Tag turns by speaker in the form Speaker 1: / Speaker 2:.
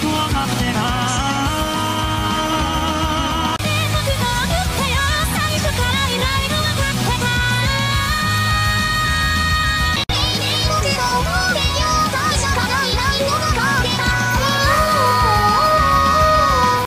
Speaker 1: 度上がってない。